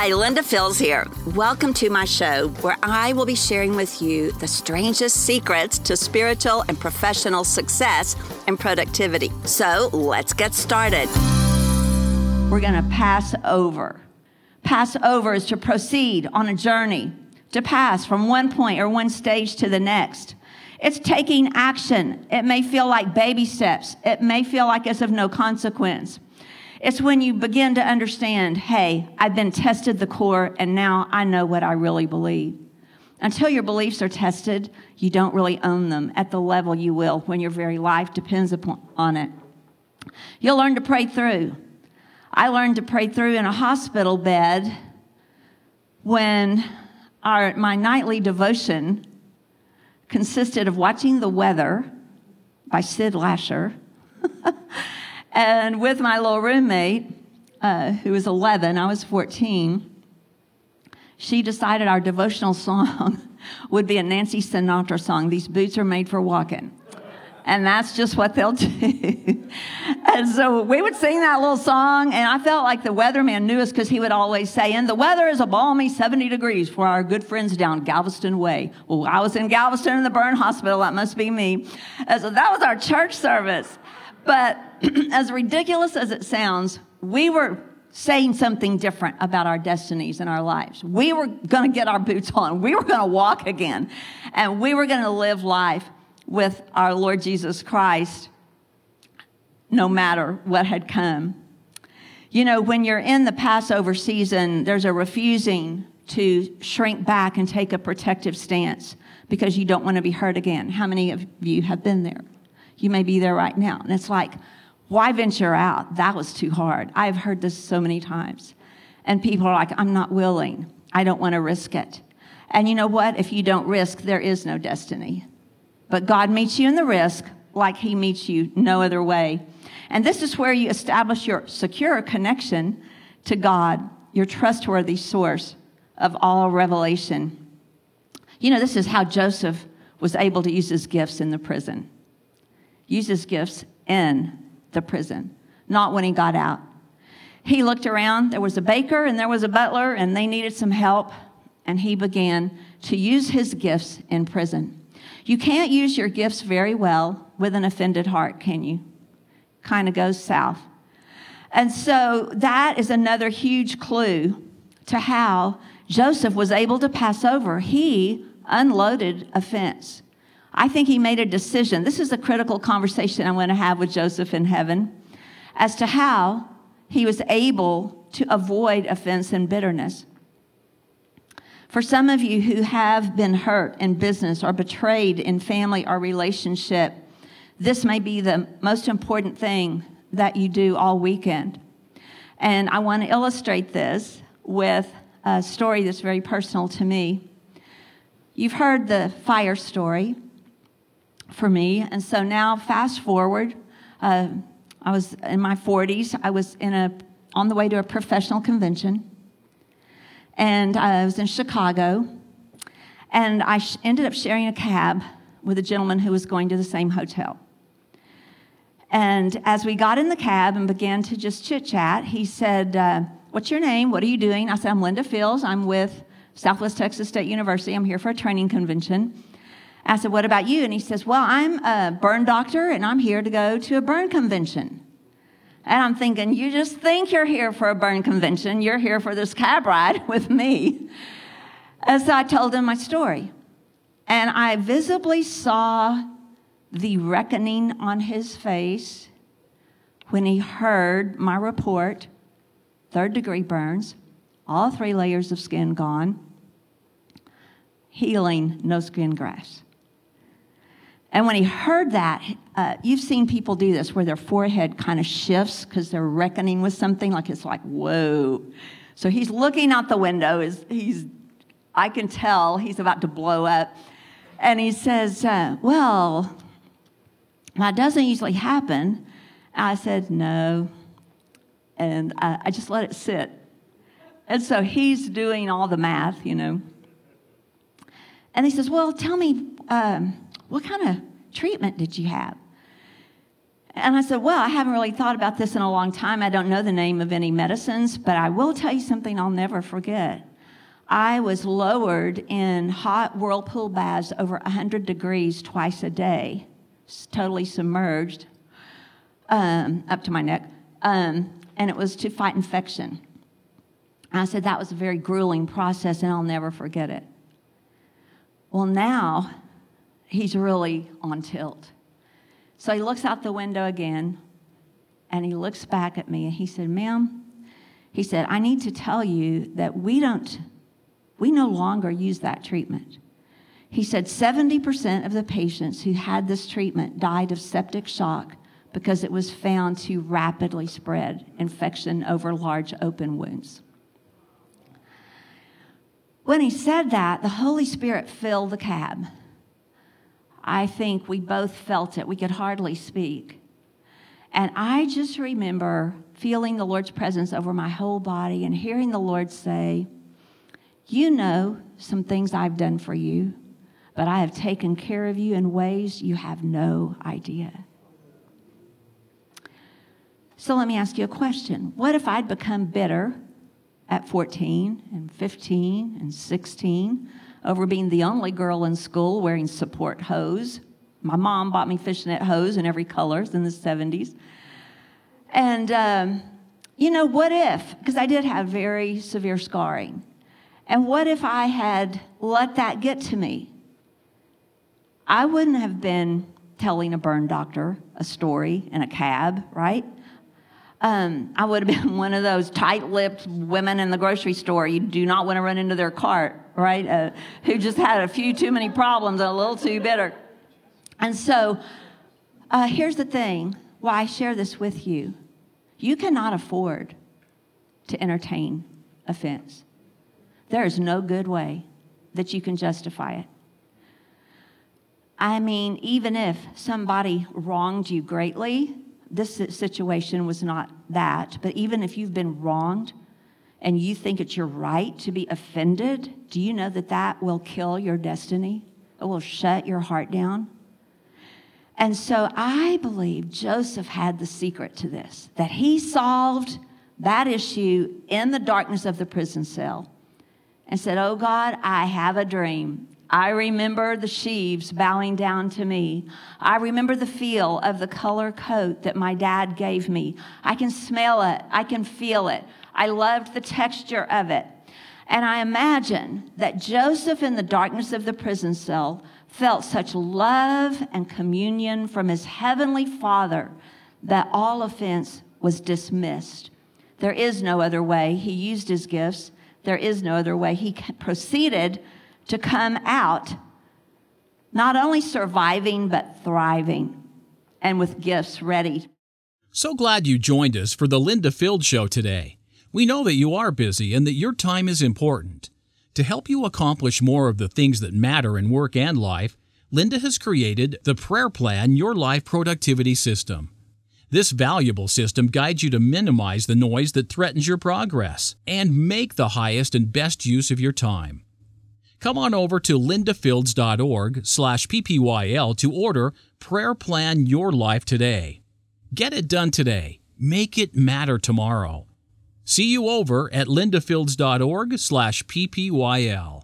Hi, Linda Fields here. Welcome to my show where I will be sharing with you the strangest secrets to spiritual and professional success and productivity. So let's get started. We're going to pass over. Pass over is to proceed on a journey, to pass from one point or one stage to the next. It's taking action. It may feel like baby steps, it may feel like it's of no consequence. It's when you begin to understand hey, I've been tested the core, and now I know what I really believe. Until your beliefs are tested, you don't really own them at the level you will when your very life depends upon it. You'll learn to pray through. I learned to pray through in a hospital bed when our, my nightly devotion consisted of watching the weather by Sid Lasher And with my little roommate, uh, who was 11, I was 14, she decided our devotional song would be a Nancy Sinatra song. These boots are made for walking. And that's just what they'll do. and so we would sing that little song, and I felt like the weatherman knew us because he would always say, And the weather is a balmy 70 degrees for our good friends down Galveston Way. Well, I was in Galveston in the burn hospital. That must be me. And so that was our church service. But as ridiculous as it sounds, we were saying something different about our destinies and our lives. We were going to get our boots on. We were going to walk again. And we were going to live life with our Lord Jesus Christ no matter what had come. You know, when you're in the Passover season, there's a refusing to shrink back and take a protective stance because you don't want to be hurt again. How many of you have been there? You may be there right now. And it's like, why venture out? That was too hard. I've heard this so many times. And people are like, I'm not willing. I don't want to risk it. And you know what? If you don't risk, there is no destiny. But God meets you in the risk like He meets you no other way. And this is where you establish your secure connection to God, your trustworthy source of all revelation. You know, this is how Joseph was able to use his gifts in the prison use his gifts in the prison, not when he got out. He looked around, there was a baker and there was a butler, and they needed some help, and he began to use his gifts in prison. You can't use your gifts very well with an offended heart, can you? Kind of goes south. And so that is another huge clue to how Joseph was able to pass over. He unloaded offense. I think he made a decision. This is a critical conversation I'm going to have with Joseph in heaven as to how he was able to avoid offense and bitterness. For some of you who have been hurt in business or betrayed in family or relationship, this may be the most important thing that you do all weekend. And I want to illustrate this with a story that's very personal to me. You've heard the fire story for me. And so now, fast forward, uh, I was in my 40s. I was in a, on the way to a professional convention. And I was in Chicago. And I sh- ended up sharing a cab with a gentleman who was going to the same hotel. And as we got in the cab and began to just chit chat, he said, uh, What's your name? What are you doing? I said, I'm Linda Fields. I'm with Southwest Texas State University. I'm here for a training convention. I said, What about you? And he says, Well, I'm a burn doctor and I'm here to go to a burn convention. And I'm thinking, You just think you're here for a burn convention. You're here for this cab ride with me. And so I told him my story. And I visibly saw the reckoning on his face when he heard my report third degree burns, all three layers of skin gone, healing, no skin grafts. And when he heard that, uh, you've seen people do this where their forehead kind of shifts because they're reckoning with something, like it's like, whoa. So he's looking out the window. He's, he's I can tell he's about to blow up. And he says, uh, Well, that doesn't usually happen. I said, No. And I, I just let it sit. And so he's doing all the math, you know. And he says, Well, tell me, um, what kind of treatment did you have? And I said, Well, I haven't really thought about this in a long time. I don't know the name of any medicines, but I will tell you something I'll never forget. I was lowered in hot whirlpool baths over 100 degrees twice a day, totally submerged um, up to my neck, um, and it was to fight infection. I said that was a very grueling process, and I'll never forget it. Well, now he's really on tilt. So he looks out the window again and he looks back at me and he said, Ma'am, he said, I need to tell you that we don't, we no longer use that treatment. He said 70% of the patients who had this treatment died of septic shock because it was found to rapidly spread infection over large open wounds. When he said that, the Holy Spirit filled the cab. I think we both felt it. We could hardly speak. And I just remember feeling the Lord's presence over my whole body and hearing the Lord say, You know some things I've done for you, but I have taken care of you in ways you have no idea. So let me ask you a question. What if I'd become bitter at 14 and 15 and 16 over being the only girl in school wearing support hose. My mom bought me fishnet hose in every color in the 70s. And, um, you know, what if, because I did have very severe scarring, and what if I had let that get to me? I wouldn't have been telling a burn doctor a story in a cab, right? Um, I would have been one of those tight lipped women in the grocery store. You do not want to run into their cart, right? Uh, who just had a few too many problems and a little too bitter. And so uh, here's the thing why I share this with you you cannot afford to entertain offense. There is no good way that you can justify it. I mean, even if somebody wronged you greatly, this situation was not that, but even if you've been wronged and you think it's your right to be offended, do you know that that will kill your destiny? It will shut your heart down. And so I believe Joseph had the secret to this, that he solved that issue in the darkness of the prison cell and said, Oh God, I have a dream. I remember the sheaves bowing down to me. I remember the feel of the color coat that my dad gave me. I can smell it. I can feel it. I loved the texture of it. And I imagine that Joseph, in the darkness of the prison cell, felt such love and communion from his heavenly father that all offense was dismissed. There is no other way. He used his gifts. There is no other way. He proceeded to come out not only surviving, but thriving and with gifts ready. So glad you joined us for the Linda Field Show today. We know that you are busy and that your time is important. To help you accomplish more of the things that matter in work and life, Linda has created the Prayer Plan Your Life Productivity System. This valuable system guides you to minimize the noise that threatens your progress and make the highest and best use of your time come on over to lindafields.org slash ppyl to order Prayer Plan Your Life today. Get it done today. Make it matter tomorrow. See you over at lindafields.org slash ppyl.